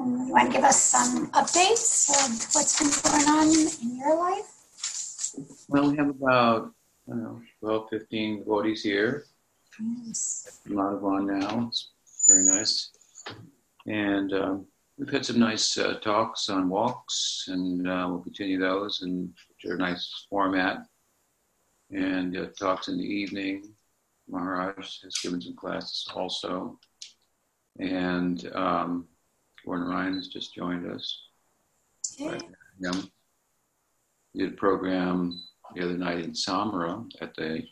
And you want to give us some updates of what's been going on in your life? Well, we have about, I don't know, 12, 15 devotees here. Yes. A lot of on now. It's very nice. And um, we've had some nice uh, talks on walks, and uh, we'll continue those, and which are a nice format. And uh, talks in the evening. Maharaj has given some classes also. And um, Warren Ryan has just joined us. Okay. Yeah. Did a program the other night in Samara at the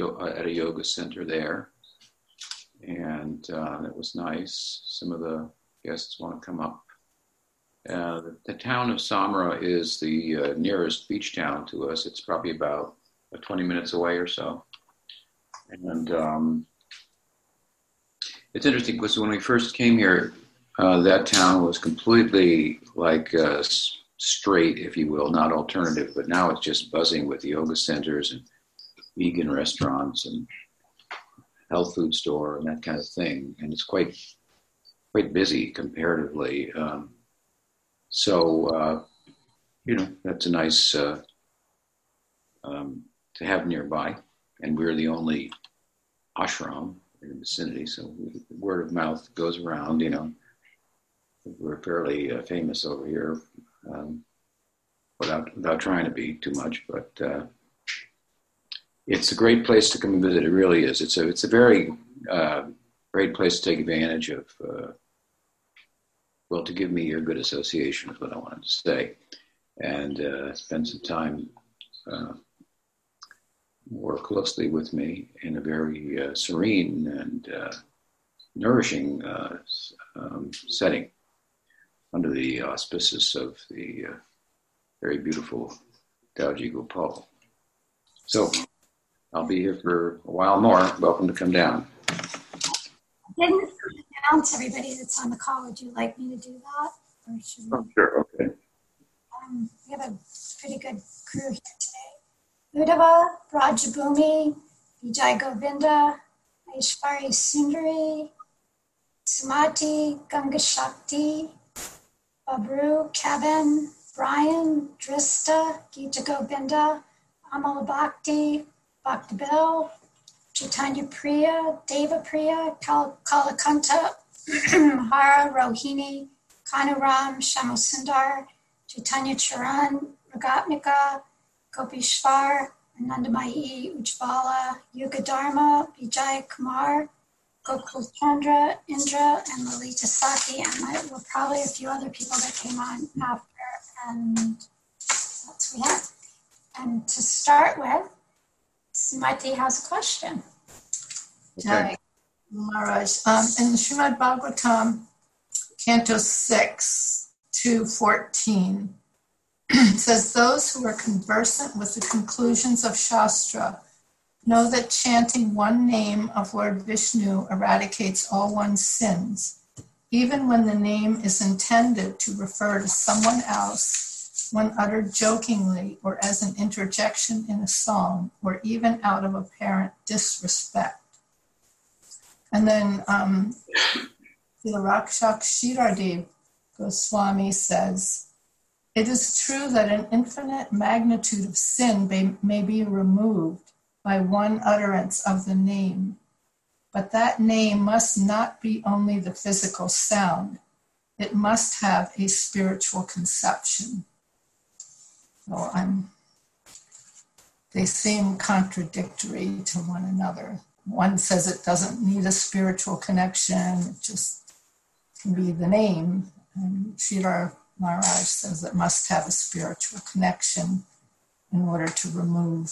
uh, at a yoga center there, and uh, it was nice. Some of the guests want to come up. Uh, the, the town of Samara is the uh, nearest beach town to us. It's probably about uh, 20 minutes away or so. And um, it's interesting because when we first came here, uh, that town was completely like uh, straight, if you will, not alternative, but now it's just buzzing with yoga centers and vegan restaurants and health food store and that kind of thing. And it's quite quite busy comparatively. Um, so uh, you know that's a nice uh, um, to have nearby, and we're the only ashram in the vicinity, so word of mouth goes around. You know, we're fairly uh, famous over here, um, without without trying to be too much, but. Uh, it's a great place to come and visit. It really is. It's a it's a very uh, great place to take advantage of. Uh, well, to give me your good association is what I wanted to say, and uh, spend some time uh, more closely with me in a very serene and nourishing uh, um, setting under the auspices of the uh, very beautiful Dauji Gopal. So I'll be here for a while more. Welcome to come down. I didn't announce everybody that's on the call. Would you like me to do that? Or should we? Oh, sure. Okay. Um, we have a pretty good crew here today. Uddhava, Rajabhumi, Vijay Govinda, Aishwari Sundari, Sumati, Ganga Shakti, Babru, Kevin, Brian, Drista, Gita Govinda, Amala Bhakti, Bhakti Bill, Chaitanya Priya, Deva Priya, Kal- Kalakanta, Hara, Rohini, Kanuram, Shamasundar, Chaitanya Charan, Ragatmika, Gopishvar, Anandamayi, Ujvala, Yuga Dharma, Vijay Kumar, Gokul Chandra, Indra, and Lalita Sakhi, and there were probably a few other people that came on after, and that's what we have. And to start with, Smriti has a question. Okay. Hi, Maharaj. Um, in Srimad Bhagavatam, Canto 6, 2, 14, it says, Those who are conversant with the conclusions of Shastra know that chanting one name of Lord Vishnu eradicates all one's sins, even when the name is intended to refer to someone else, when uttered jokingly or as an interjection in a song, or even out of apparent disrespect. And then um, the Rakshak Sridhar Dev Goswami says, It is true that an infinite magnitude of sin may, may be removed by one utterance of the name, but that name must not be only the physical sound, it must have a spiritual conception. So I'm, they seem contradictory to one another one says it doesn't need a spiritual connection, it just can be the name. And Sridhar Maharaj says it must have a spiritual connection in order to remove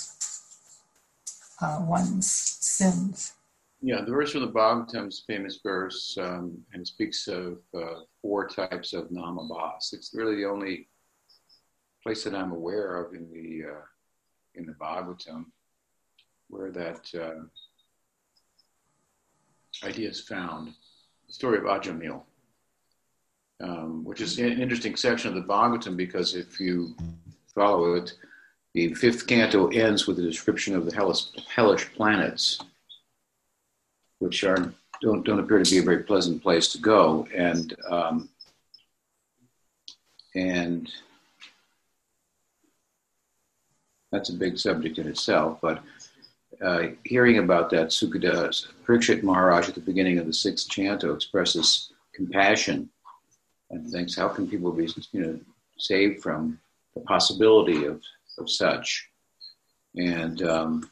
uh, one's sins. Yeah, the verse from the Bhagavatam is a famous verse, um, and speaks of uh, four types of namabhas. It's really the only place that I'm aware of in the uh, in the Bhagavatam where that uh, idea is found. The story of Ajamil, um, which is an interesting section of the Bhagavatam because if you follow it, the fifth canto ends with a description of the hellish, hellish planets, which are don't don't appear to be a very pleasant place to go. And um, and that's a big subject in itself. But uh, hearing about that, Sukadeva, Parikshit Maharaj at the beginning of the sixth canto expresses compassion and thinks, how can people be, you know, saved from the possibility of, of such? And um,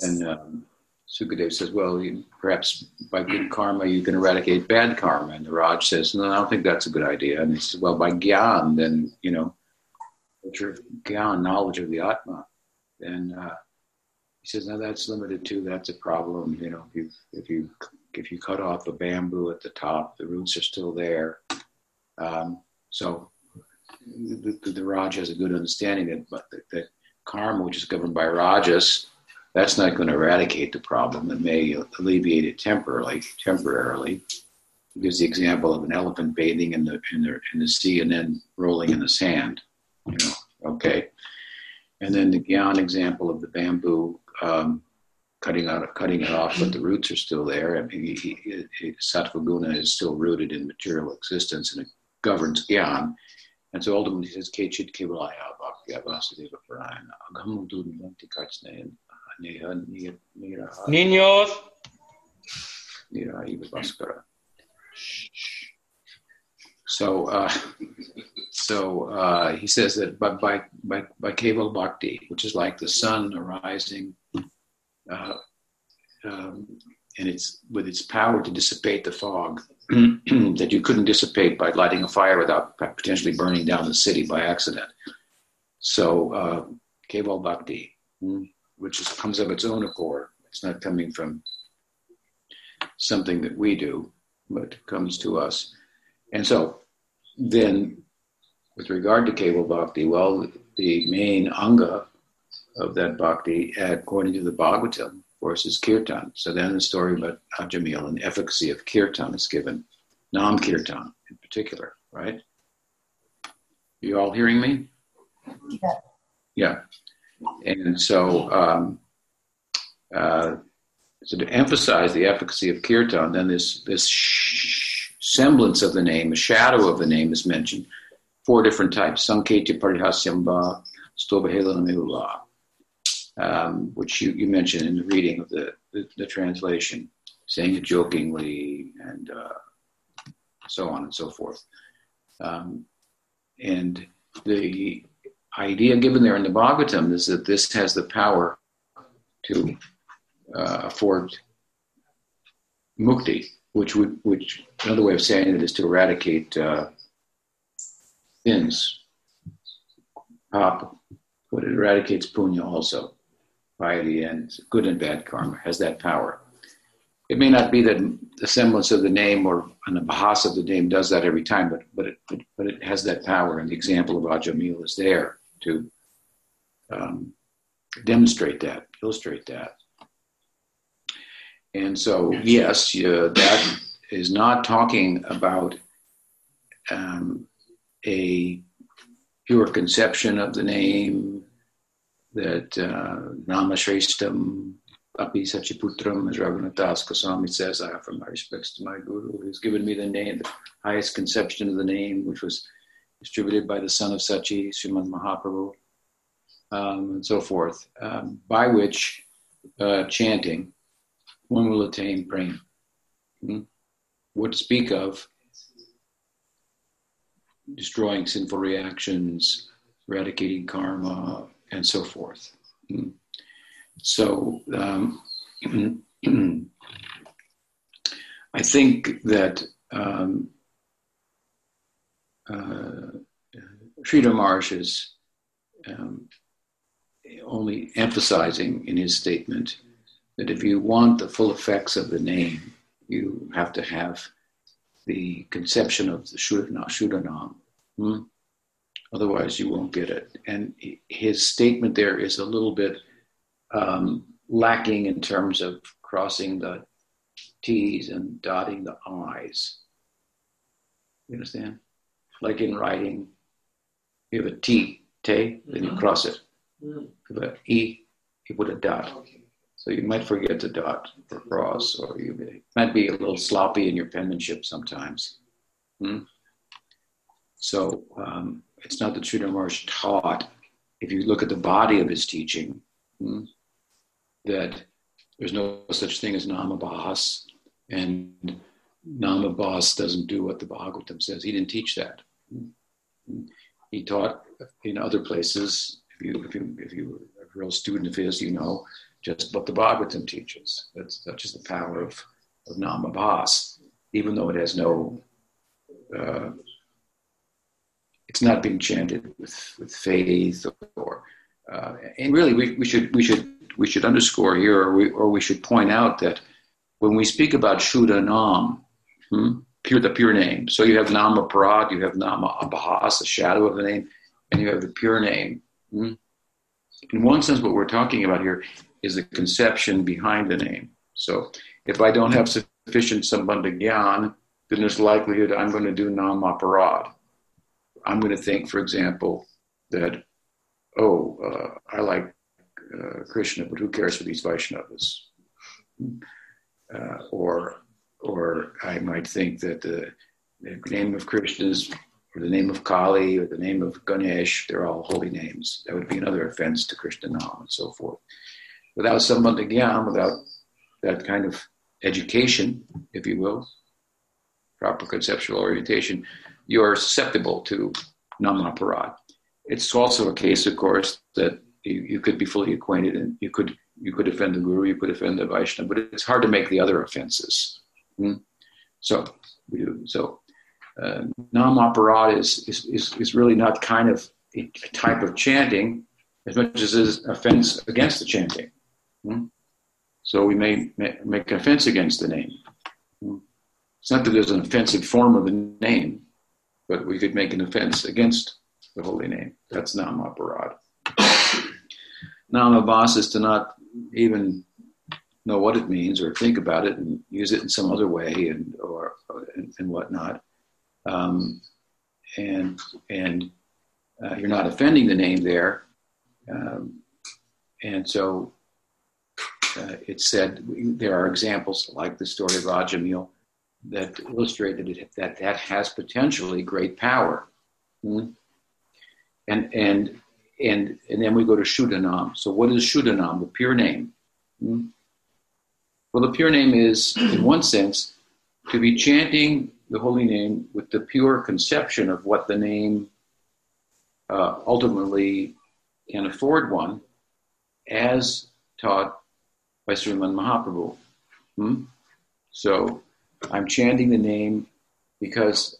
and um, says, well, you, perhaps by good karma you can eradicate bad karma. And the Raj says, no, I don't think that's a good idea. And he says, well, by gyan, then, you know, gyan, knowledge of the Atma, then uh, he says, no, that's limited too. That's a problem. You know, if you, if you, if you cut off a bamboo at the top, the roots are still there. Um, so the, the, the, Raj has a good understanding that, but that, that karma, which is governed by Rajas, that's not going to eradicate the problem. It may alleviate it temporarily. Temporarily, he gives the example of an elephant bathing in the in the in the sea and then rolling in the sand. You know, okay. And then the Gyan example of the bamboo um, cutting out cutting it off, but the roots are still there. I mean, he, he, he, Guna is still rooted in material existence and it governs Gyan. And so ultimately he says, Kechit Kevalaya Bhaktya Vasudeva Parayana Aghamudu Nilanti Kachnayan Niños. Bhaskara. So, uh, so uh, he says that by by by, by Keval Bhakti, which is like the sun arising, uh, um, and it's with its power to dissipate the fog that you couldn't dissipate by lighting a fire without potentially burning down the city by accident. So, uh, Keval Bhakti. Hmm? which is, comes of its own accord. It's not coming from something that we do, but comes to us. And so then, with regard to Keval Bhakti, well, the main anga of that bhakti, according to the Bhagavatam, course, is kirtan. So then the story about Ajamil and the efficacy of kirtan is given, Nam kirtan in particular, right? You all hearing me? Yeah. Yeah. And so, um, uh, so to emphasize the efficacy of kirtan, then this this sh- semblance of the name, a shadow of the name, is mentioned. Four different types: sanketya parihasyamba, stobahela um, which you, you mentioned in the reading of the, the, the translation, saying it jokingly and uh, so on and so forth. Um, and the idea given there in the Bhagavatam is that this has the power to uh, afford mukti, which would, which another way of saying it is to eradicate uh, sins. Pop, but it eradicates punya also, piety and good and bad karma has that power. It may not be that the semblance of the name or an bahasa of the name does that every time, but but it, but, but it has that power, and the example of Ajamil is there to um, demonstrate that, illustrate that. And so, yes, that is not talking about um, a pure conception of the name that uh, Namashreshtam Api Sachiputram, as Raghunath Goswami says, I offer my respects to my Guru, who's given me the name, the highest conception of the name, which was distributed by the son of Sachi, Sriman Mahaprabhu, um, and so forth, um, by which uh, chanting one will attain prema. Hmm? What to speak of destroying sinful reactions, eradicating karma, and so forth. Hmm? So, um, I think that um, uh, Sridhar Maharaj is um, only emphasizing in his statement that if you want the full effects of the name, you have to have the conception of the Shuddhanam. Hmm? Otherwise, you won't get it. And his statement there is a little bit um, lacking in terms of crossing the T's and dotting the I's. You understand? like in writing, you have a T, te, then you mm-hmm. cross it. Mm. You have a E, you put a dot. So you might forget the dot or cross, or you may, might be a little sloppy in your penmanship sometimes. Hmm? So um, it's not that Sridhar Maharaj taught, if you look at the body of his teaching, hmm, that there's no such thing as Namabhas, and Namabhas doesn't do what the Bhagavatam says. He didn't teach that. He taught in other places. If you if you if you are a real student of his, you know just what the Bhagavatam teaches. That's that's just the power of of Namabhas, even though it has no. Uh, it's not being chanted with, with faith or, uh, and really we, we should we should we should underscore here, or we, or we should point out that when we speak about Shuddha Nam, hmm, pure, the pure name, so you have Nama Parad, you have Nama Abhas, the shadow of the name, and you have the pure name. Hmm? In one sense, what we're talking about here is the conception behind the name. So if I don't have sufficient Sambandha Gyan, then there's likelihood I'm going to do Nama Parad. I'm going to think, for example, that, oh, uh, I like uh, Krishna, but who cares for these Vaishnavas? Uh, or, or I might think that the, the name of Krishna is, or the name of Kali, or the name of Ganesh, they're all holy names. That would be another offense to Krishna Nam and so forth. Without Sambandha Gyan, without that kind of education, if you will, proper conceptual orientation, you are susceptible to namaparad. It's also a case, of course, that you, you could be fully acquainted and you could you could offend the guru, you could offend the Vaishnava, but it's hard to make the other offenses. Hmm? So we do. So uh, namaparad is, is, is, is really not kind of a type of chanting as much as is offense against the chanting. Hmm? So we may, may make offense against the name. Hmm? It's not that there's an offensive form of the name, but we could make an offense against the holy name. That's namaparad. Namabhas is to not even know what it means or think about it and use it in some other way and or and, and whatnot. Um, and and uh, you're not offending the name there. Um, and so uh, it said there are examples like the story of Ajamil that illustrated it, that that has potentially great power. Mm-hmm. And and and and then we go to Shuddhanam. So what is Shuddhanam, the pure name? Hmm? Well, the pure name is, in one sense, to be chanting the holy name with the pure conception of what the name uh, ultimately can afford one, as taught by Sriman Mahaprabhu. Hmm? So I'm chanting the name because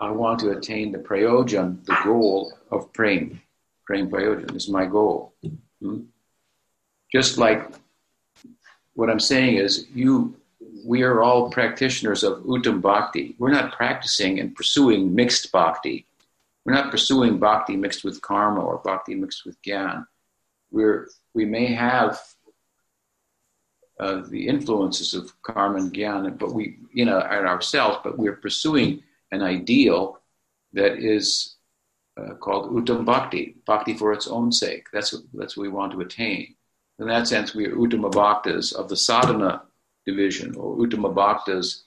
I want to attain the prayojan, the goal of praying praying prayojan is my goal. Hmm? Just like what I'm saying is, you, we are all practitioners of uttam bhakti. We're not practicing and pursuing mixed bhakti. We're not pursuing bhakti mixed with karma or bhakti mixed with gyan. We're, we may have uh, the influences of karma and gyan, but we, you know, at ourselves, but we're pursuing an ideal that is uh, called Uttam Bhakti, Bhakti for its own sake. That's what, that's what we want to attain. In that sense, we are Uttama Bhaktas of the sadhana division, or Uttama Bhaktas,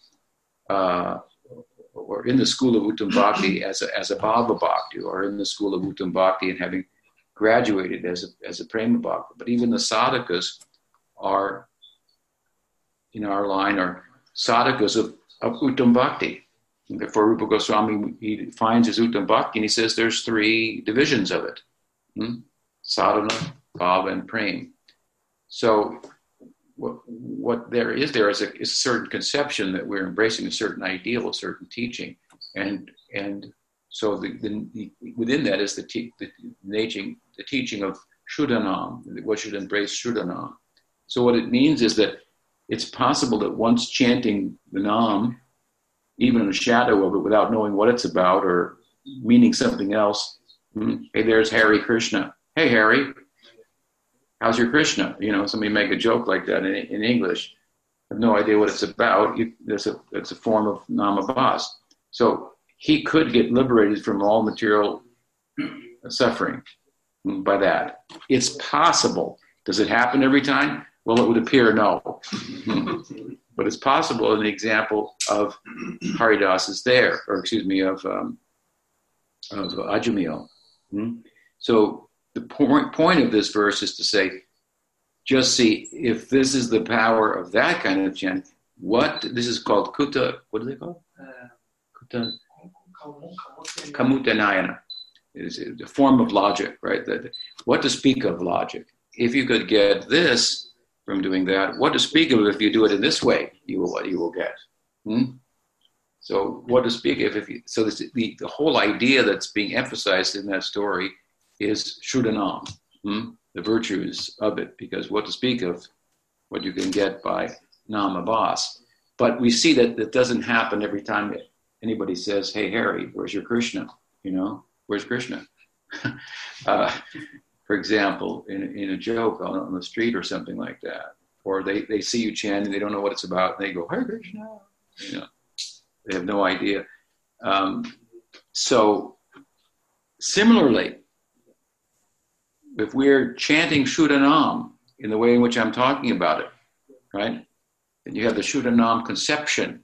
uh, or in the school of Uttam Bhakti as a, as a Bhava Bhakti, or in the school of Uttam Bhakti and having graduated as a, as a Prema Bhakti. But even the sadhakas are, in our line, are sadhakas of, of Uttam Bhakti. Therefore, Rupa Goswami he finds his Uttam Bhakti and he says there's three divisions of it: hmm? sadhana, bhava, and prem. So, what, what there is there is a, is a certain conception that we're embracing a certain ideal, a certain teaching, and and so the, the, within that is the, te- the teaching the teaching of Shuddhanam, what should embrace Shuddhanam. So what it means is that it's possible that once chanting the Nam even a shadow of it without knowing what it's about or meaning something else. Hmm, hey, there's Harry Krishna. Hey, Harry, how's your Krishna? You know, somebody make a joke like that in, in English. I have no idea what it's about. You, a, it's a form of namabhas. So he could get liberated from all material suffering by that. It's possible. Does it happen every time? Well, it would appear no. but it's possible an example of Haridas is there, or excuse me, of um, of Ajamil. Hmm? So the point, point of this verse is to say, just see if this is the power of that kind of chant. What this is called kuta. What do they call? Kuta. Kamutanayana. It is a form of logic, right? That what to speak of logic. If you could get this from doing that, what to speak of if you do it in this way, you will you will get. Hmm? So what to speak of if you, so this, the the whole idea that's being emphasized in that story is shuddhanam, hmm? the virtues of it, because what to speak of, what you can get by namabas. But we see that that doesn't happen every time anybody says, "Hey Harry, where's your Krishna?" You know, where's Krishna? uh, for example, in, in a joke on, on, the street or something like that, or they, they see you chanting, they don't know what it's about, and they go, Hare Krishna. You know, they have no idea. Um, so, similarly, if we're chanting Shuddhanam in the way in which I'm talking about it, right? And you have the Shuddhanam conception.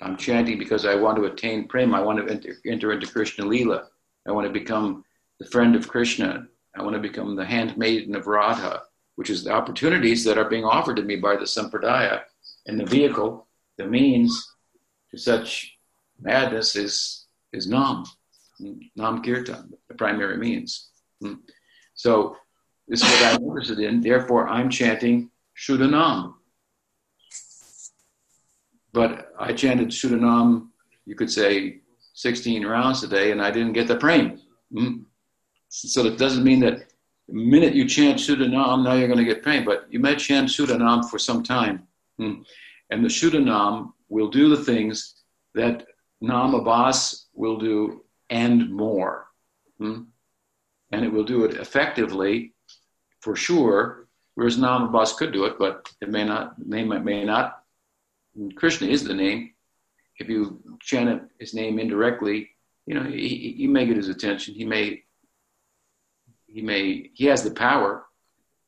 I'm chanting because I want to attain prem. I want to enter, enter into Krishna Lila. I want to become the friend of Krishna. I want to become the handmaiden of Radha, which is the opportunities that are being offered to me by the Sampradaya. And the vehicle, the means to such madness is, is Nam, Nam Kirtan, the primary means. Hmm. So this is what I'm interested in. Therefore, I'm chanting Shuddhanam. But I chanted Shuddhanam, you could say 16 rounds today, and I didn't get the prem. So it doesn't mean that the minute you chant Shuddhanam, now you're going to get pain. But you may chant Shuddhanam for some time. Mm. And the Shuddhanam will do the things that Nam Abbas will do and more. Mm and it will do it effectively for sure. Whereas Namabas could do it, but it may not, may, may not. Krishna is the name. If you chant his name indirectly, you know, he, he may get his attention. He may, he may, he has the power.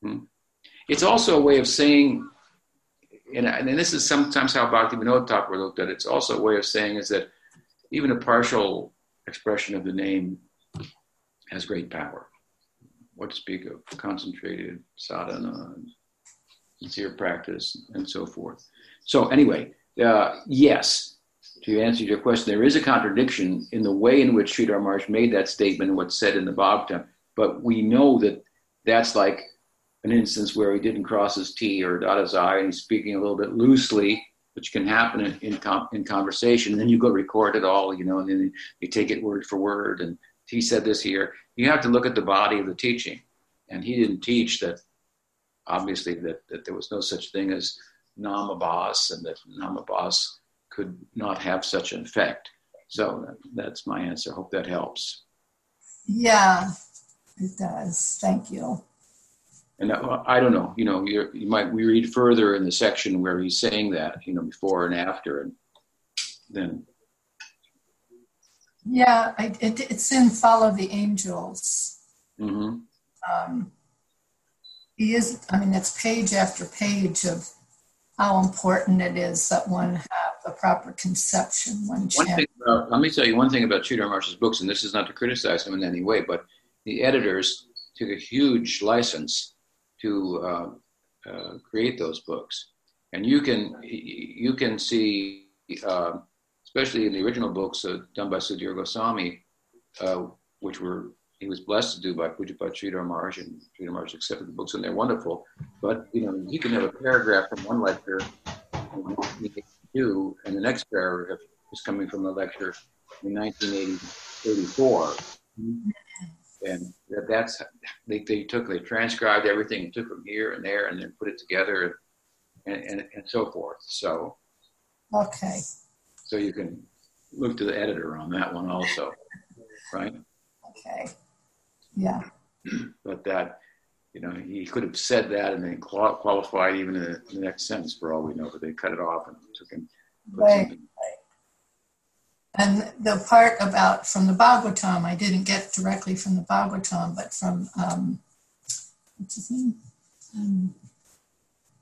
Hmm. It's also a way of saying, and, and this is sometimes how Bhaktivinoda Thakur looked at it. It's also a way of saying is that even a partial expression of the name has great power. What to speak of concentrated sadhana, sincere practice, and so forth. So, anyway, uh, yes, to answer your question, there is a contradiction in the way in which Sridhar Maharaj made that statement and what's said in the Bhagavatam, but we know that that's like an instance where he didn't cross his T or dot his I and he's speaking a little bit loosely, which can happen in, in, com- in conversation. And then you go record it all, you know, and then you take it word for word and he said this here. You have to look at the body of the teaching. And he didn't teach that, obviously, that, that there was no such thing as namabas and that namabas could not have such an effect. So uh, that's my answer. Hope that helps. Yeah, it does. Thank you. And I don't know, you know, you might we read further in the section where he's saying that, you know, before and after, and then yeah, I, it, it's in Follow the Angels. Mm-hmm. Um, he is, I mean, it's page after page of how important it is that one have a proper conception. One, one thing about, let me tell you one thing about Sridhar Maharaj's books, and this is not to criticize him in any way, but the editors took a huge license to uh, uh, create those books, and you can you can see uh, especially in the original books uh, done by Sudhir Goswami, uh, which were he was blessed to do by Pujyapad Sridhar Maharaj, and Sridhar Maharaj accepted the books, and they're wonderful. But you know, he can have a paragraph from one lecture, and and the next paragraph is coming from a lecture in 1984. And that, that's they, they took they transcribed everything and took from here and there and then put it together and and, and, and so forth. So okay. So you can look to the editor on that one also, right? Okay. Yeah. But that, you know, he could have said that and then qualified even in the, in the next sentence for all we know, but they cut it off and took him. Right. And the part about from the Bhagavatam, I didn't get directly from the Bhagavatam, but from um, what's his name? Um,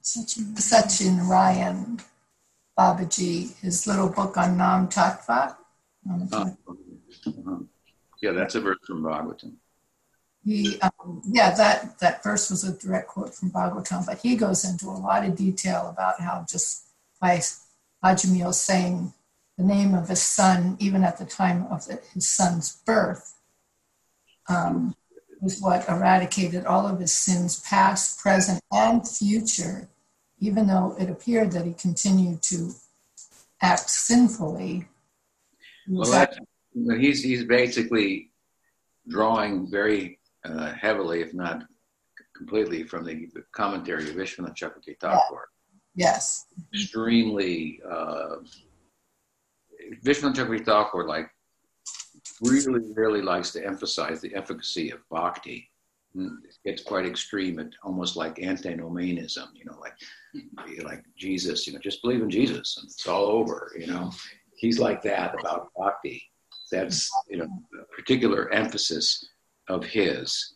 Sachin. Sachin Ryan Babaji, his little book on Nam Tattva. Uh-huh. Yeah, that's a verse from Bhagavatam. He, um, yeah, that, that verse was a direct quote from Bhagavatam, but he goes into a lot of detail about how just by Ajamil saying the name of his son, even at the time of the, his son's birth, um, was what eradicated all of his sins, past, present, and future, even though it appeared that he continued to act sinfully. Well, that, he's, he's basically drawing very uh, heavily, if not completely, from the, the commentary of Vishwanath Chakravarti Thakur. Yes. Extremely, uh, Vishwanath Chakravarti Thakur, like, really, really likes to emphasize the efficacy of bhakti. Mm, it's quite extreme, and almost like antinomianism, you know, like like Jesus, you know, just believe in Jesus and it's all over, you know. He's like that about bhakti. That's you know a particular emphasis of his.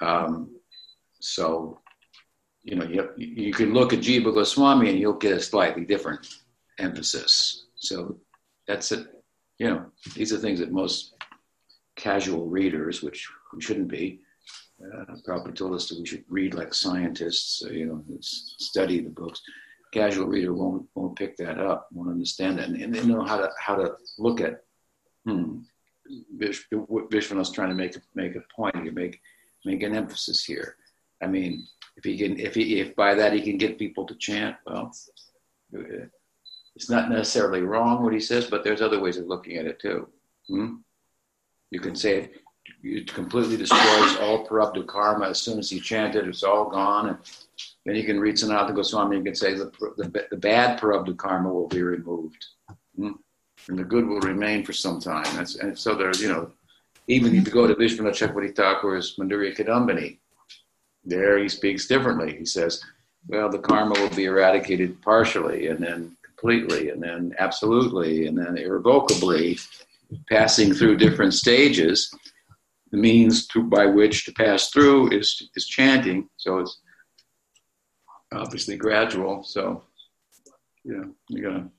Um, so, you know, you, you can look at Jiva Goswami and you'll get a slightly different emphasis. So that's it. You know, these are things that most casual readers, which we shouldn't be, uh, told us that we should read like scientists, uh, you know, study the books. Casual reader won't won't pick that up, won't understand that, and, and they know how to how to look at. Hmm, Vishwanath's trying to make make a point. He make make an emphasis here. I mean, if he can, if he if by that he can get people to chant, well, it's not necessarily wrong what he says, but there's other ways of looking at it too. Hmm? You can say it completely destroys all Prarabdha karma. As soon as he chanted, it's all gone. And then you can read Sanatana Goswami, and you can say the, the, the bad Prarabdha karma will be removed. Hmm? And the good will remain for some time. That's, and so there, you know, even if you go to Vishwanath Chakravarti Thakur's Madhurya Kadambini, there he speaks differently. He says, well, the karma will be eradicated partially and then completely and then absolutely and then irrevocably, passing through different stages the means to, by which to pass through is, is chanting. So it's obviously gradual. So, yeah, you gotta.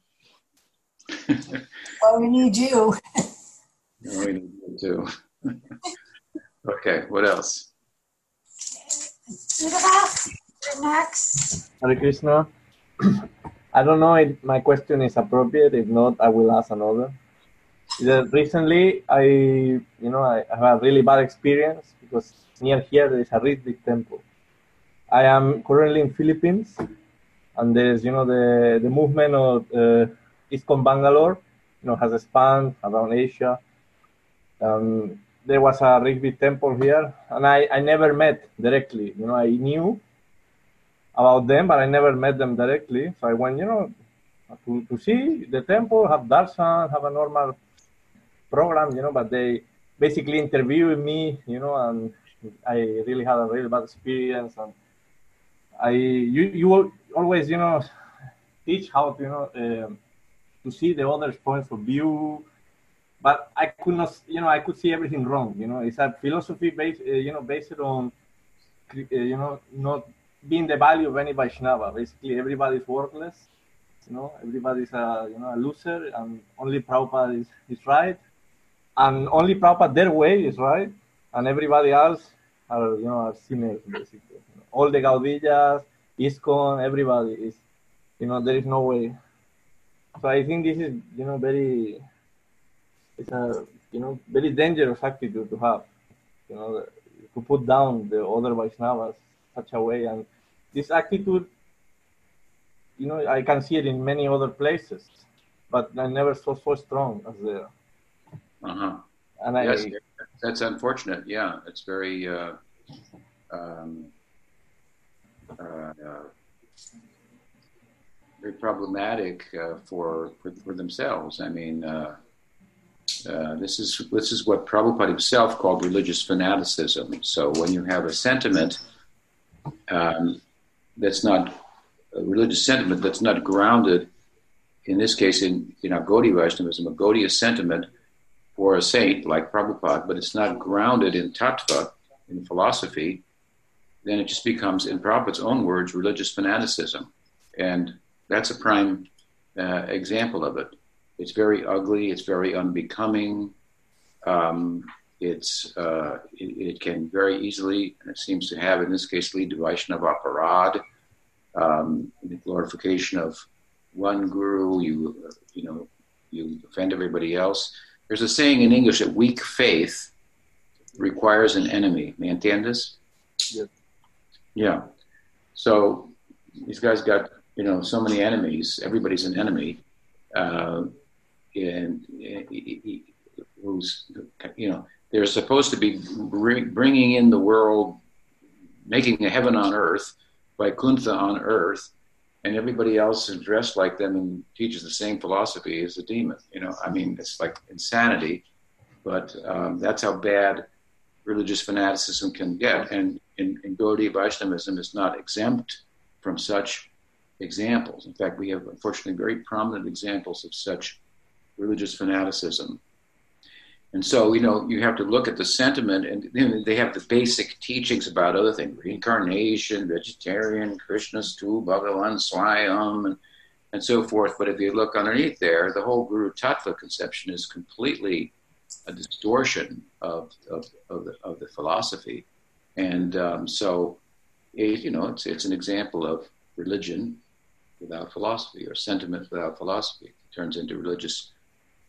well, we need you. yeah, we need you too. okay, what else? next. Hare Krishna. I don't know if my question is appropriate. If not, I will ask another recently I, you know, I have a really bad experience because near here there is a Ritwik temple. I am currently in Philippines, and there's, you know, the the movement of uh, Bangalore, you know, has expanded around Asia. Um, there was a Ritwik temple here, and I, I never met directly. You know, I knew about them, but I never met them directly. So I went, you know, to, to see the temple, have darshan, have a normal program, you know, but they basically interviewed me, you know, and I really had a really bad experience. And I, you, you always, you know, teach how to, you know, um, to see the other's points of view. But I could not, you know, I could see everything wrong. You know, it's a philosophy based, uh, you know, based on, uh, you know, not being the value of any Vaishnava. Basically, everybody's worthless. You know, everybody's a, you know, a loser, and only Prabhupada is, is right and only Prabhupada their way is right, and everybody else are you know are sinners basically. All the Gaudiyas, ISKCON, everybody is, you know, there is no way. So I think this is you know very, it's a you know very dangerous attitude to have, you know, to put down the other Vaishnavas such a way, and this attitude, you know, I can see it in many other places, but I never saw so strong as there. Uh-huh. And I, yes, that's unfortunate. Yeah, it's very uh, um, uh, very problematic uh, for, for, for themselves. I mean, uh, uh, this is this is what Prabhupada himself called religious fanaticism. So when you have a sentiment um, that's not a religious sentiment that's not grounded, in this case, in in our Gaudiya Vaishnavism, a Gaudiya sentiment for a saint like Prabhupada, but it's not grounded in tattva, in philosophy, then it just becomes, in Prabhupada's own words, religious fanaticism. And that's a prime uh, example of it. It's very ugly, it's very unbecoming. Um, it's uh, it, it, can very easily, and it seems to have in this case, lead to Vaishnava parad, um, the glorification of one guru. You you know you offend everybody else. There's a saying in English that weak faith requires an enemy. ¿Me entiendes? Yeah. Yeah. So these guys got you know so many enemies. Everybody's an enemy, uh, and, and who's you know they're supposed to be bringing in the world, making a heaven on earth, by Vaikuntha on earth, and everybody else is dressed like them and teaches the same philosophy as the demon. You know, I mean, it's like insanity, but um, that's how bad religious fanaticism can get. And in, in Gaudiya Vaishnavism is not exempt from such examples. In fact, we have unfortunately very prominent examples of such religious fanaticism and so, you know, you have to look at the sentiment, and you know, they have the basic teachings about other things reincarnation, vegetarian, Krishnastu, Bhagavan Swayam, and, and so forth. But if you look underneath there, the whole Guru Tattva conception is completely a distortion of, of, of, the, of the philosophy. And um, so, it, you know, it's, it's an example of religion without philosophy or sentiment without philosophy. It turns into religious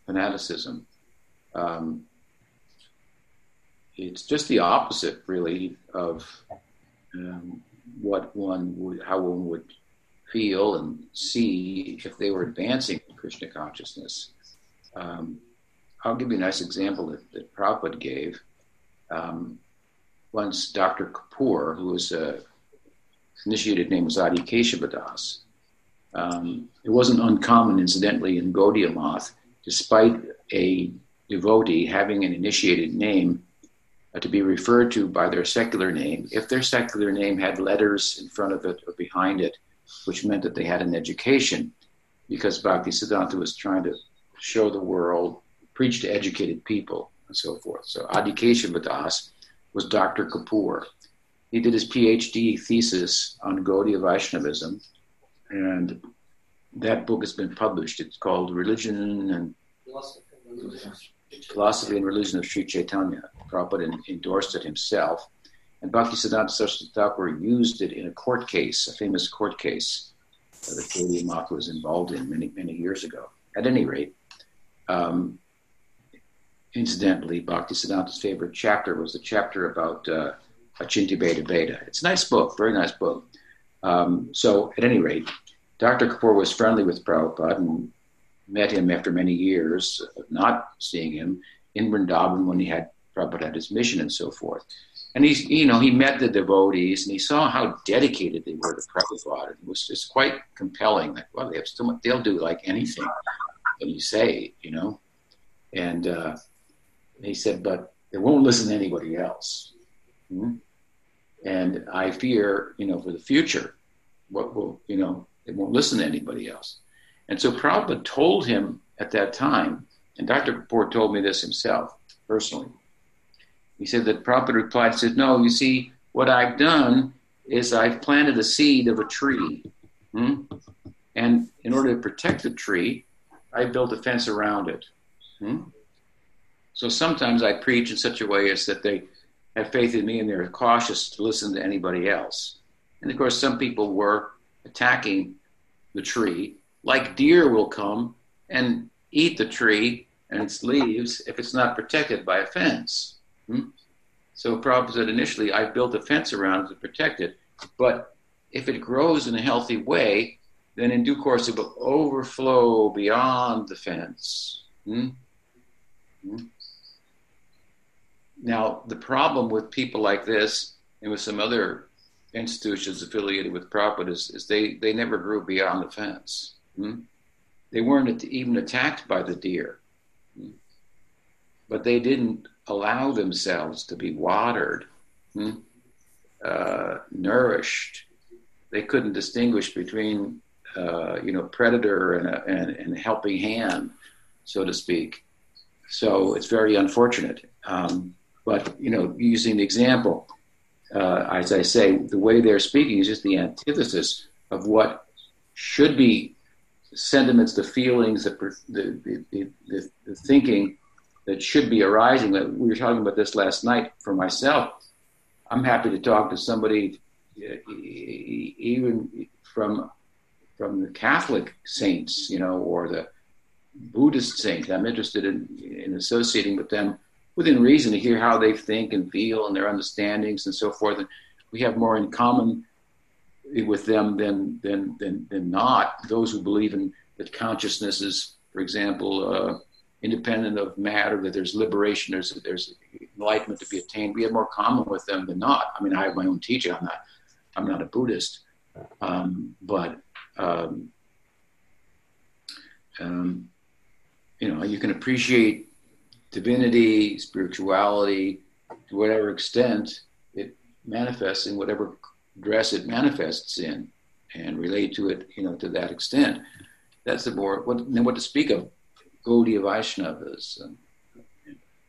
fanaticism. Um, it's just the opposite, really, of um, what one would, how one would feel and see if they were advancing Krishna consciousness. Um, I'll give you a nice example that, that Prabhupada gave. Um, once Dr. Kapoor, who was a initiated name was Adi Keshabadas. Um, it wasn't uncommon, incidentally, in Gaudiya Math, despite a devotee having an initiated name uh, to be referred to by their secular name if their secular name had letters in front of it or behind it, which meant that they had an education, because Bhakti Siddhanta was trying to show the world, preach to educated people, and so forth. So Adi Keshav was Dr. Kapoor. He did his PhD thesis on Gaudiya Vaishnavism, and that book has been published. It's called Religion and Philosophy and Religion of Sri Chaitanya. Prabhupada endorsed it himself. And Bhaktisiddhanta Saraswati Thakur used it in a court case, a famous court case that Gaudiya Math was involved in many, many years ago. At any rate, um, incidentally, Bhaktisiddhanta's favorite chapter was the chapter about uh, Achintya Bheda Bheda. It's a nice book, very nice book. Um, so, at any rate, Dr. Kapoor was friendly with Prabhupada and met him after many years of not seeing him in Vrindavan when he had Prabhupada had his mission and so forth. And he's, you know, he met the devotees and he saw how dedicated they were to Prabhupada. It was just quite compelling. Like, well, they have so much, they'll do like anything that you say, you know. And uh, he said, but they won't listen to anybody else. Mm-hmm. And I fear, you know, for the future, what will, you know, they won't listen to anybody else. And so Prabhupada told him at that time, and Dr. Kapoor told me this himself personally. He said that Prabhupada replied, said, No, you see, what I've done is I've planted a seed of a tree. Hmm? And in order to protect the tree, I built a fence around it. Hmm? So sometimes I preach in such a way as that they have faith in me and they're cautious to listen to anybody else. And of course, some people were attacking the tree like deer will come and eat the tree and its leaves if it's not protected by a fence. Hmm? So Prabhupada said initially, I built a fence around it to protect it, but if it grows in a healthy way, then in due course it will overflow beyond the fence. Hmm? Hmm? Now, the problem with people like this and with some other institutions affiliated with Prabhupada is, is they, they never grew beyond the fence. Hmm? They weren't even attacked by the deer, hmm? but they didn't allow themselves to be watered, hmm? uh, nourished. They couldn't distinguish between, uh, you know, predator and a, and, and helping hand, so to speak. So it's very unfortunate. Um, but you know, using the example, uh, as I say, the way they're speaking is just the antithesis of what should be sentiments, the feelings, the, the, the, the, thinking that should be arising. That We were talking about this last night for myself. I'm happy to talk to somebody, even from from the Catholic saints, you know, or the Buddhist saints. I'm interested in, in associating with them within reason to hear how they think and feel and their understandings and so forth. And we have more in common with them than than than, than not. Those who believe in that consciousness is, for example, uh, independent of matter, that there's liberation, there's there's enlightenment to be attained. We have more common with them than not. I mean, I have my own teaching. I'm not I'm not a Buddhist, um, but um, um, you know, you can appreciate divinity, spirituality to whatever extent it manifests in whatever dress it manifests in, and relate to it, you know, to that extent. That's the more what what to speak of Gaudiya Vaishnavas, and,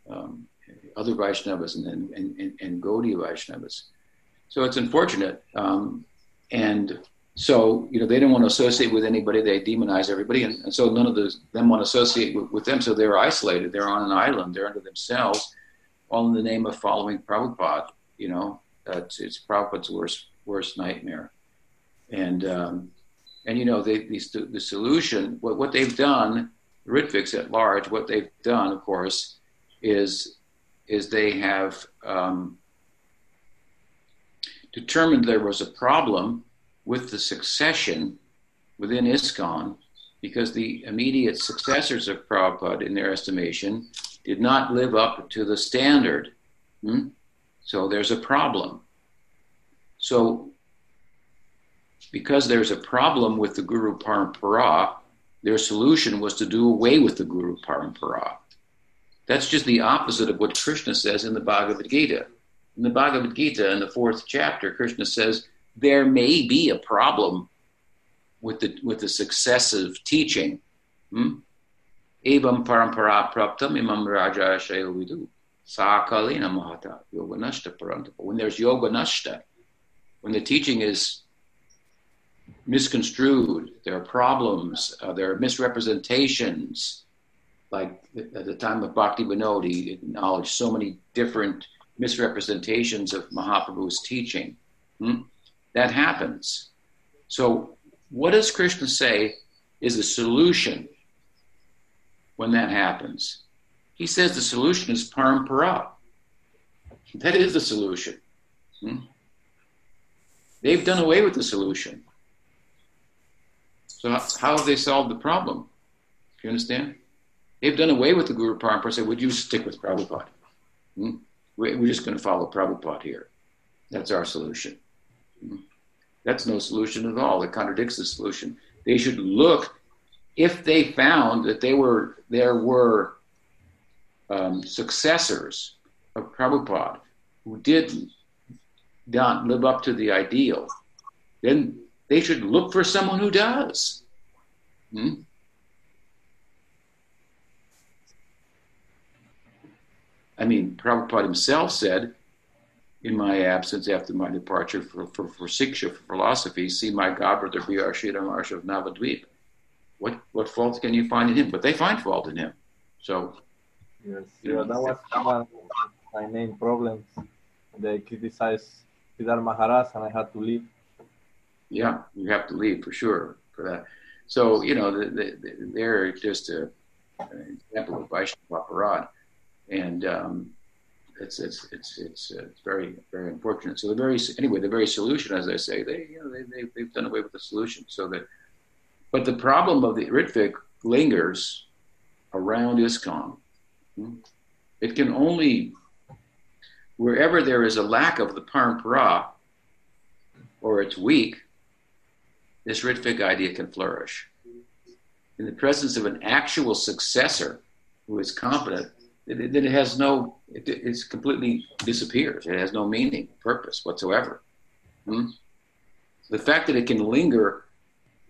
um, other Vaishnavas, and and, and, and Gaudiya Vaishnavas. So it's unfortunate, um, and so you know they don't want to associate with anybody. They demonize everybody, and, and so none of the, them want to associate with, with, them. So they're isolated. They're on an island. They're under themselves, all in the name of following Prabhupada. You know, it's, it's Prabhupada's worst worst nightmare. And um, and you know the, the solution. What what they've done, Ritviks at large, what they've done, of course, is is they have um, determined there was a problem with the succession within ISKCON because the immediate successors of Prabhupada, in their estimation, did not live up to the standard. Hmm? So there's a problem. So, because there's a problem with the Guru Parampara, their solution was to do away with the Guru Parampara. That's just the opposite of what Krishna says in the Bhagavad Gita. In the Bhagavad Gita, in the fourth chapter, Krishna says, there may be a problem with the with the successive teaching. Hmm? Evam parampara praptam imam raja vidu. Sakalina mahata yoga nashta parantapa. When there's yoga nashta, when the teaching is misconstrued, there are problems, uh, there are misrepresentations. Like at the time of Bhakti Vinod, he acknowledged so many different misrepresentations of Mahaprabhu's teaching. Hmm? that happens. So, what does Krishna say is a solution when that happens? He says the solution is parampara. That is the solution. Hmm? They've done away with the solution. So, how have they solved the problem? Do you understand? They've done away with the Guru Parampara. Say, would you stick with Prabhupada? Hmm? We're just going to follow Prabhupada here. That's our solution. That's no solution at all. It contradicts the solution. They should look if they found that they were there were um, successors of Prabhupada who did not live up to the ideal, then they should look for someone who does. Hmm? I mean, Prabhupada himself said, in my absence after my departure for, for, for Siksha, for philosophy, see my godbrother B.R. Sridhar of Navadvip. What, what faults can you find in him? But they find fault in him. So, yes, yeah, that was one of my main problems. They criticized Sridhar Maharaj and I had to leave. Yeah, you have to leave for sure for that. So, you know, the, the, the, they're just a, an example of Vaishnava Aparadh. And, um, it's it's it's it's, uh, it's very very unfortunate. So the very anyway the very solution, as I say, they you know they, they they've done away with the solution. So that, but the problem of the Ritvik lingers around ISKCON. It can only wherever there is a lack of the parampara or it's weak, this Ritvik idea can flourish. In the presence of an actual successor who is competent, then it has no, it, it's completely disappears. It has no meaning, purpose whatsoever. Hmm? The fact that it can linger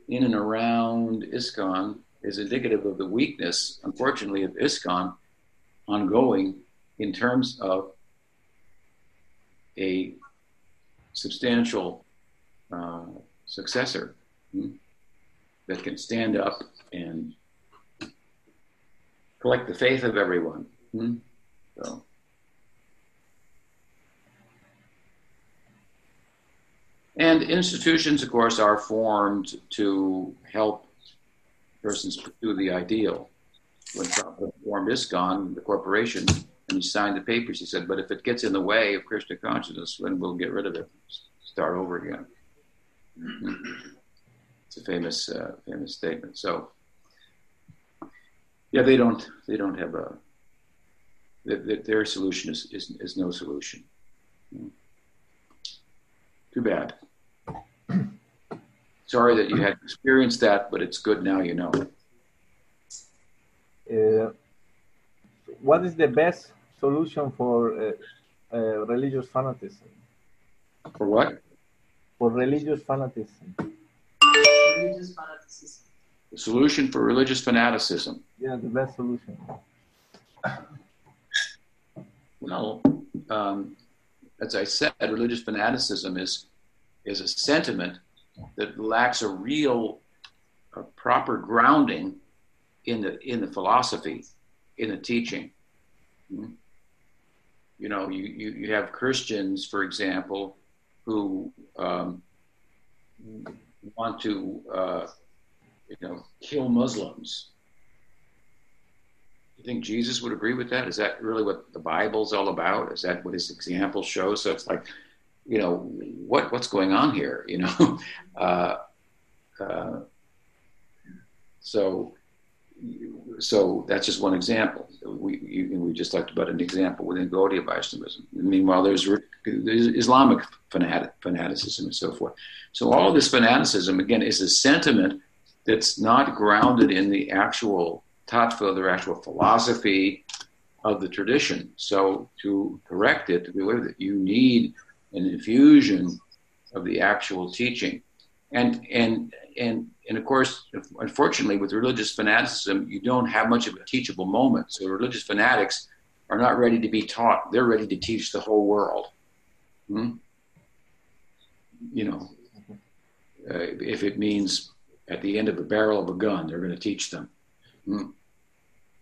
in and around ISKCON is indicative of the weakness, unfortunately, of ISKCON ongoing in terms of a substantial uh, successor hmm, that can stand up and collect the faith of everyone Hmm? So. And institutions, of course, are formed to help persons pursue the ideal. When Trump formed ISKCON, the corporation, and he signed the papers, he said, but if it gets in the way of Krishna consciousness, then we'll get rid of it, start over again. It's a famous, uh, famous statement. So, yeah, they don't, they don't have a, their solution is, is, is no solution. Too bad. Sorry that you had experienced that, but it's good now you know. Uh, what is the best solution for uh, uh, religious fanaticism? For what? For religious fanaticism. Religious fanaticism. The solution for religious fanaticism. Yeah, the best solution. Well, um, as I said, religious fanaticism is is a sentiment that lacks a real, a proper grounding in the in the philosophy, in the teaching. Hmm? You know, you, you, you have Christians, for example, who um, want to, uh, you know, kill Muslims. You think Jesus would agree with that? Is that really what the Bible's all about? Is that what his example shows? So it's like you know what what's going on here you know uh, uh, so so that's just one example. We you, we just talked about an example within Gaudiya Vaishnavism meanwhile there's, there's Islamic fanatic, fanaticism and so forth. So all of this fanaticism again is a sentiment that's not grounded in the actual tattva the actual philosophy of the tradition. So to correct it to be aware that you need an infusion of the actual teaching. And, and, and, and of course, unfortunately, with religious fanaticism, you don't have much of a teachable moment. So religious fanatics are not ready to be taught. They're ready to teach the whole world. Hmm? You know, uh, if it means at the end of a barrel of a gun, they're going to teach them. Hmm?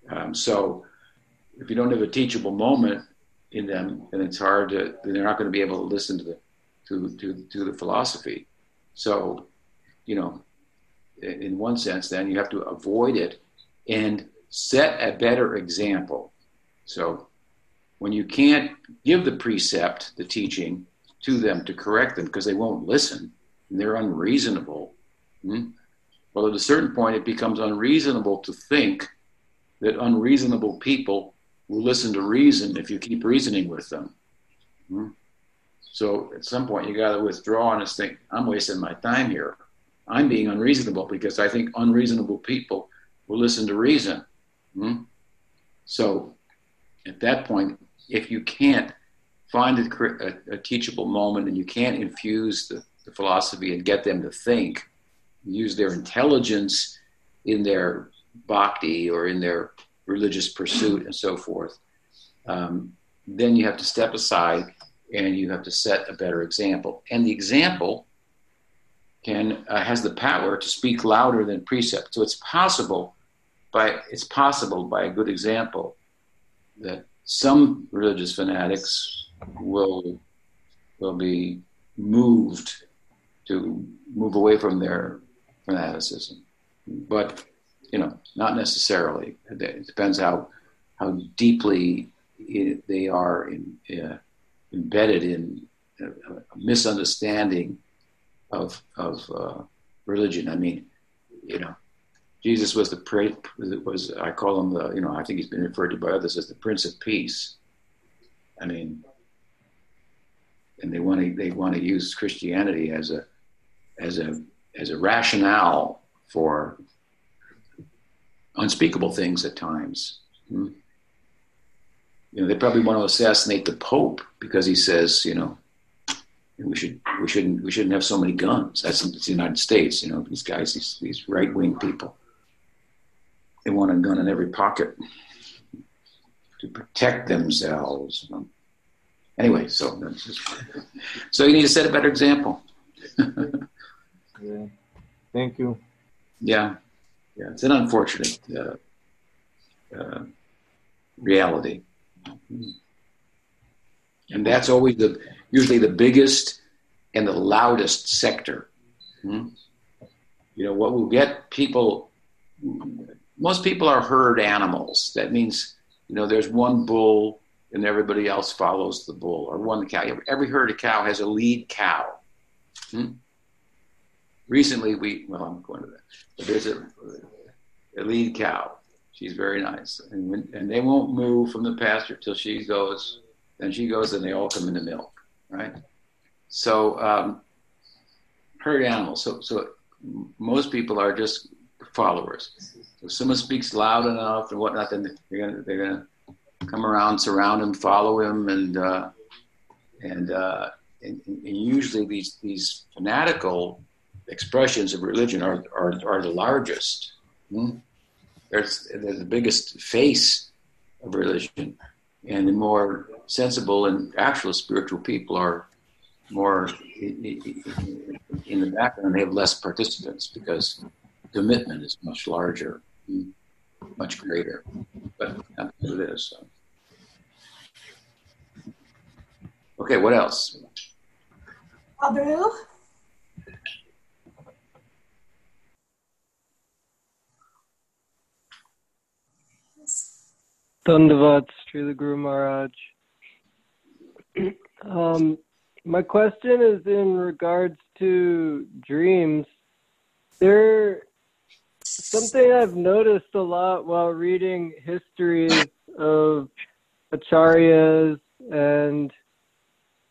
Um, so if you don't have a teachable moment, in them, and it's hard to. They're not going to be able to listen to the to to to the philosophy. So, you know, in one sense, then you have to avoid it and set a better example. So, when you can't give the precept, the teaching, to them to correct them because they won't listen and they're unreasonable. Hmm? Well, at a certain point, it becomes unreasonable to think that unreasonable people will listen to reason if you keep reasoning with them. Hmm? So at some point, you got to withdraw and just think, I'm wasting my time here. I'm being unreasonable because I think unreasonable people will listen to reason. Hmm? So at that point, if you can't find a, a, a teachable moment and you can't infuse the, the philosophy and get them to think, use their intelligence in their bhakti or in their religious pursuit and so forth, um, then you have to step aside and you have to set a better example. And the example can uh, has the power to speak louder than precept. So it's possible by it's possible by a good example that some religious fanatics will will be moved to move away from their fanaticism. But you know, not necessarily. It depends how how deeply it, they are in, uh, embedded in a, a, misunderstanding of of uh, religion. I mean, you know, Jesus was the prince. was I call him the you know I think he's been referred to by others as the Prince of Peace. I mean, and they want to they want to use Christianity as a as a as a rationale for unspeakable things at times. Hmm? You know, they probably want to assassinate the Pope because he says, you know, we should we shouldn't we shouldn't have so many guns. That's the United States. You know, these guys, these these right wing people, they want a gun in every pocket to protect themselves. Anyway, so just, so you need to set a better example. yeah. Thank you. Yeah yeah, it's an unfortunate uh, uh, reality. And that's always the usually the biggest and the loudest sector. Hmm? You know, what will get people, most people are herd animals. That means, you know, there's one bull and everybody else follows the bull, or one cow. Every herd of cow has a lead cow. Hmm? Recently, we, well, I'm going to that, but there's a, a lead cow. She's very nice. And, when, and they won't move from the pasture till she goes. Then she goes and they all come into milk, right? So, um, herd animals. So, so most people are just followers. If someone speaks loud enough and whatnot, then they're gonna they're gonna come around, surround him, follow him, and uh, and, uh, and, and usually these these fanatical expressions of religion are are, are the largest. Hmm? They're the biggest face of religion, and the more sensible and actual spiritual people are more in the background. They have less participants because commitment is much larger, much greater. But that's what it is. So. Okay, what else? Abu? Dandavat, Srila Guru Maharaj. Um, my question is in regards to dreams. There, something I've noticed a lot while reading histories of acharyas and,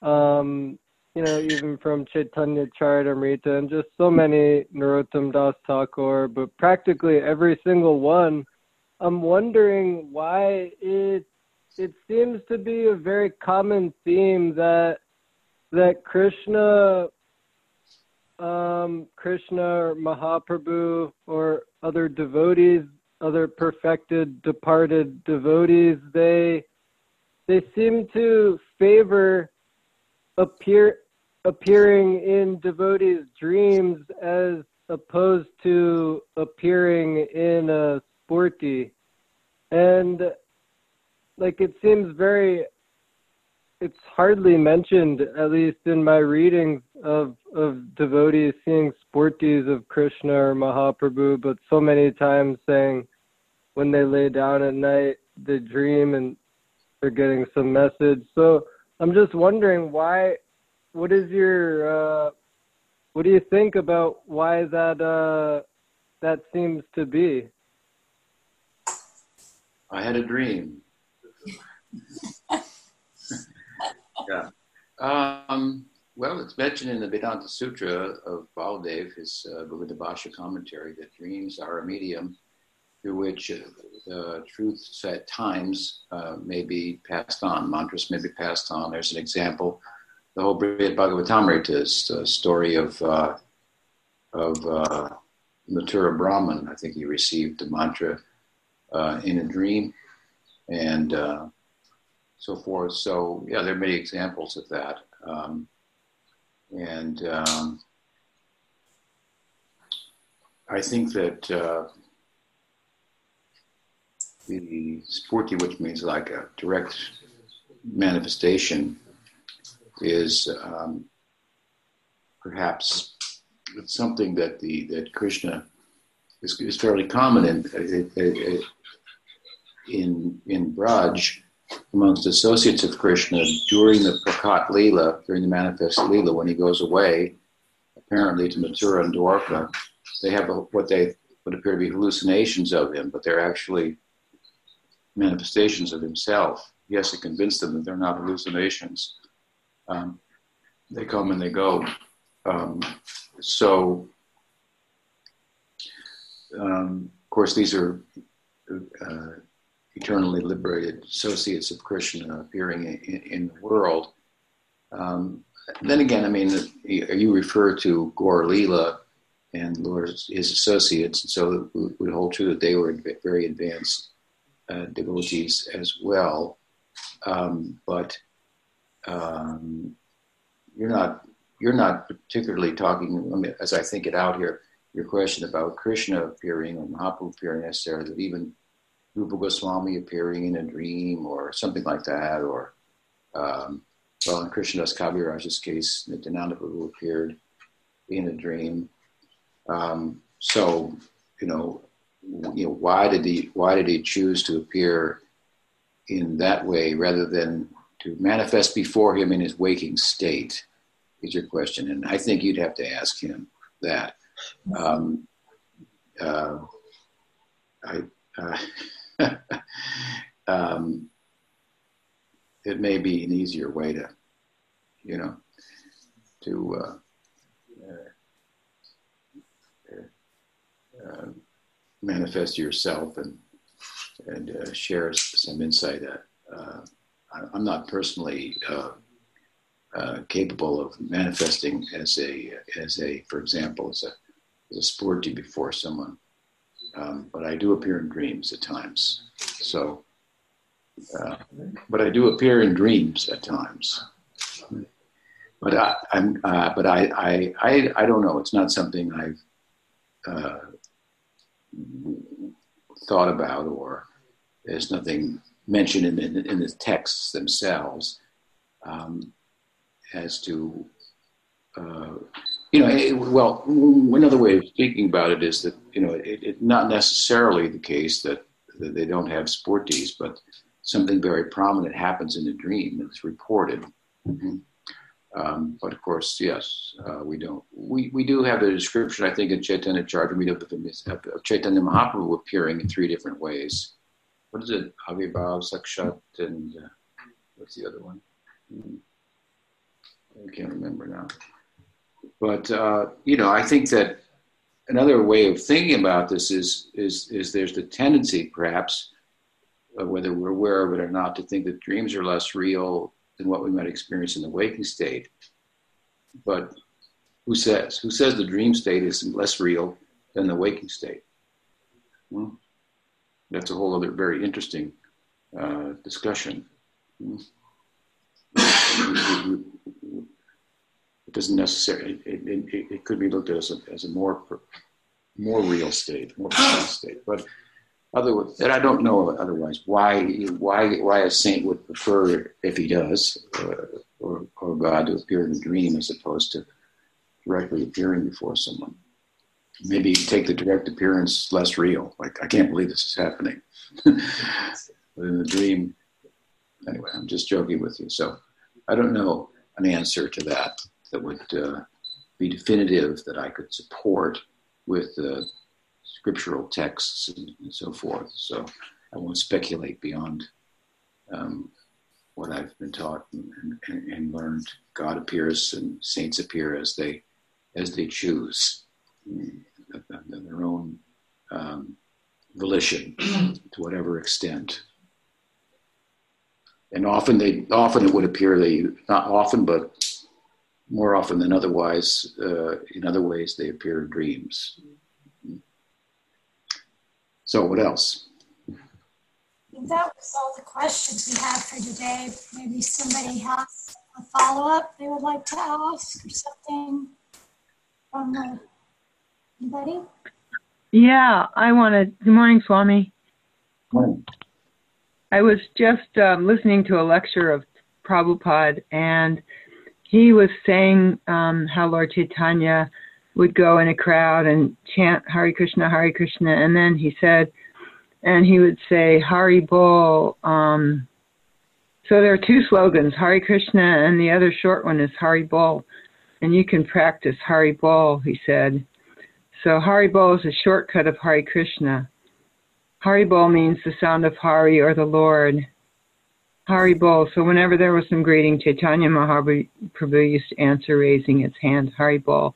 um, you know, even from Chaitanya Charitamrita and just so many Narottam Das Thakur, but practically every single one I'm wondering why it it seems to be a very common theme that that Krishna um, Krishna or Mahaprabhu or other devotees, other perfected departed devotees, they they seem to favor appear appearing in devotees' dreams as opposed to appearing in a sphurti. And like it seems very it's hardly mentioned, at least in my readings of of devotees seeing sphurtis of Krishna or Mahaprabhu, but so many times saying when they lay down at night they dream and they're getting some message. So I'm just wondering why. What is your uh, what do you think about why that uh, that seems to be? I had a dream. Yeah. Um, well, it's mentioned in the Vedanta Sutra of Baladev, his uh, Bhagavad commentary, that dreams are a medium through which uh, the truths at times uh, may be passed on, mantras may be passed on. There's an example. The whole Brihad Bhagavatamrita is a story of, uh, of uh, Mathura Brahman. I think he received the mantra uh, in a dream, and uh, so forth. So yeah, there are many examples of that, um, and um, I think that uh, the sphurti, which means like a direct manifestation, is um, perhaps something that the that Krishna is, is fairly common in in in Braj amongst associates of Krishna during the Prakat Leela, during the manifest Leela, when he goes away, apparently to Mathura and Dwarka, they have a, what they would appear to be hallucinations of him, but they're actually manifestations of himself. He has to convince them that they're not hallucinations. Um, they come and they go. Um, so, um, of course, these are eternally liberated associates of Krishna appearing in, in the world. Um, then again, I mean, you refer to Gaur and Lord, his associates, and so it would hold true that they were very advanced uh, devotees as well. Um, but um, you're not you're not particularly talking, as I think it out here, your question about Krishna appearing or Mahaprabhu appearing necessarily, that even Rupa Goswami appearing in a dream or something like that, or um, well, in Krishnadas Kaviraj's case, Nityananda Prabhu appeared in a dream. Um, so, you know, you know, why did he why did he choose to appear in that way rather than to manifest before him in his waking state? Is your question, and I think you'd have to ask him that. Um, uh, I, uh, um, it may be an easier way to, you know, to uh, uh, uh manifest yourself and and uh, share some insight. Uh, I'm not personally capable of manifesting as a as a, for example, as a as a sphurti before someone, um, but I do appear in dreams at times. So uh, but I do appear in dreams at times. But I, am uh, but I, I, I, I, don't know. It's not something I've uh, thought about, or there's nothing mentioned in, in, in the texts themselves um, as to, uh, you know, it, well, another way of speaking about it is that, you know, it's it, not necessarily the case that, that they don't have sphurtis, but something very prominent happens in a dream it's reported. Mm-hmm. Um, but of course, yes, uh, we don't. We, we do have the description, I think, in Chaitanya Charitamrita of, of Chaitanya Mahaprabhu appearing in three different ways. What is it? Avibhav, Sakshat, and uh, what's the other one? Mm-hmm. I can't remember now. But uh, you know, I think that another way of thinking about this is is is there's the tendency, perhaps, uh, whether we're aware of it or not, to think that dreams are less real than what we might experience in the waking state. But who says? Who says the dream state is less real than the waking state? Hmm? That's a whole other very interesting uh, discussion. Hmm? It doesn't necessarily. It, it, it, could be looked at as a, as a more more real state, more precise state, but other that I don't know otherwise why why why a saint would prefer if he does uh, or or God to appear in a dream as opposed to directly appearing before someone. Maybe take the direct appearance less real. Like I can't believe this is happening, but in the dream. Anyway, I'm just joking with you. So I don't know an answer to that that would uh, be definitive that I could support with. Scriptural texts and, so forth. So I won't speculate beyond um, what I've been taught and, and, and, learned. God appears and saints appear as they as they choose, their own um, volition, to whatever extent. And often they often it would appear they not often, but more often than otherwise, uh, in other ways, they appear in dreams. So, what else? I think that was all the questions we had for today. Maybe somebody has a follow up they would like to ask or something from the, anybody? Yeah, I wanted. Good morning, Swami. Morning. I was just um, listening to a lecture of Prabhupada, and he was saying um, how Lord Chaitanya would go in a crowd and chant Hare Krishna, Hare Krishna, and then he said, and he would say Hari Bol. Um, so there are two slogans, Hare Krishna, and the other short one is Hari Bol, and you can practice Hari Bol, he said. So Hari Bol is a shortcut of Hare Krishna. Hari Bol means the sound of Hari or the Lord. Hari Bol. So whenever there was some greeting, Chaitanya Mahaprabhu used to answer raising its hand, Hari Bol.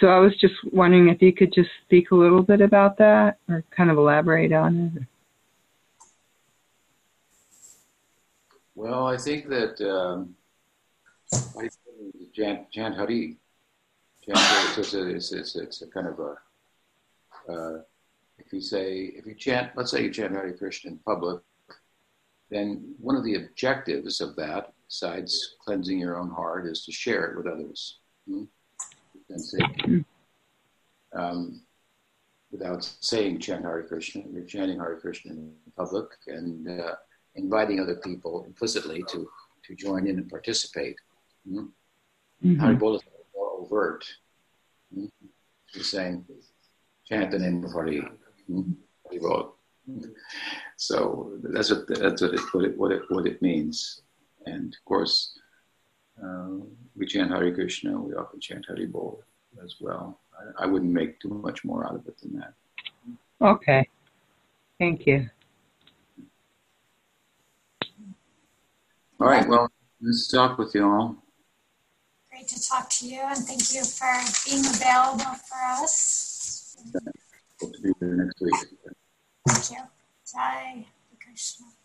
So I was just wondering if you could just speak a little bit about that or kind of elaborate on it. Well, I think that um, Jan Hari, Jan it's, a, it's, it's, it's a kind of a, uh, if you say, if you chant, let's say you chant Hare Krishna in public, then one of the objectives of that, besides cleansing your own heart, is to share it with others. Hmm? Um, without saying chant Hare Krishna. You're chanting Hare Krishna in public and uh, inviting other people implicitly to, to join in and participate. Mm? Mhm. Haribol is more overt. Mm? He's saying, chant the name of Hari. Mm? Haribol. So that's what that's what it what it what it, what it means. And of course, uh, we chant Hare Krishna. We often chant Hari Bol as well. I, I wouldn't make too much more out of it than that. Okay. Thank you. All right. Well, let's talk with you all. Great to talk to you and thank you for being available for us. Hope to be here next week. Thank you. Jai Krishna.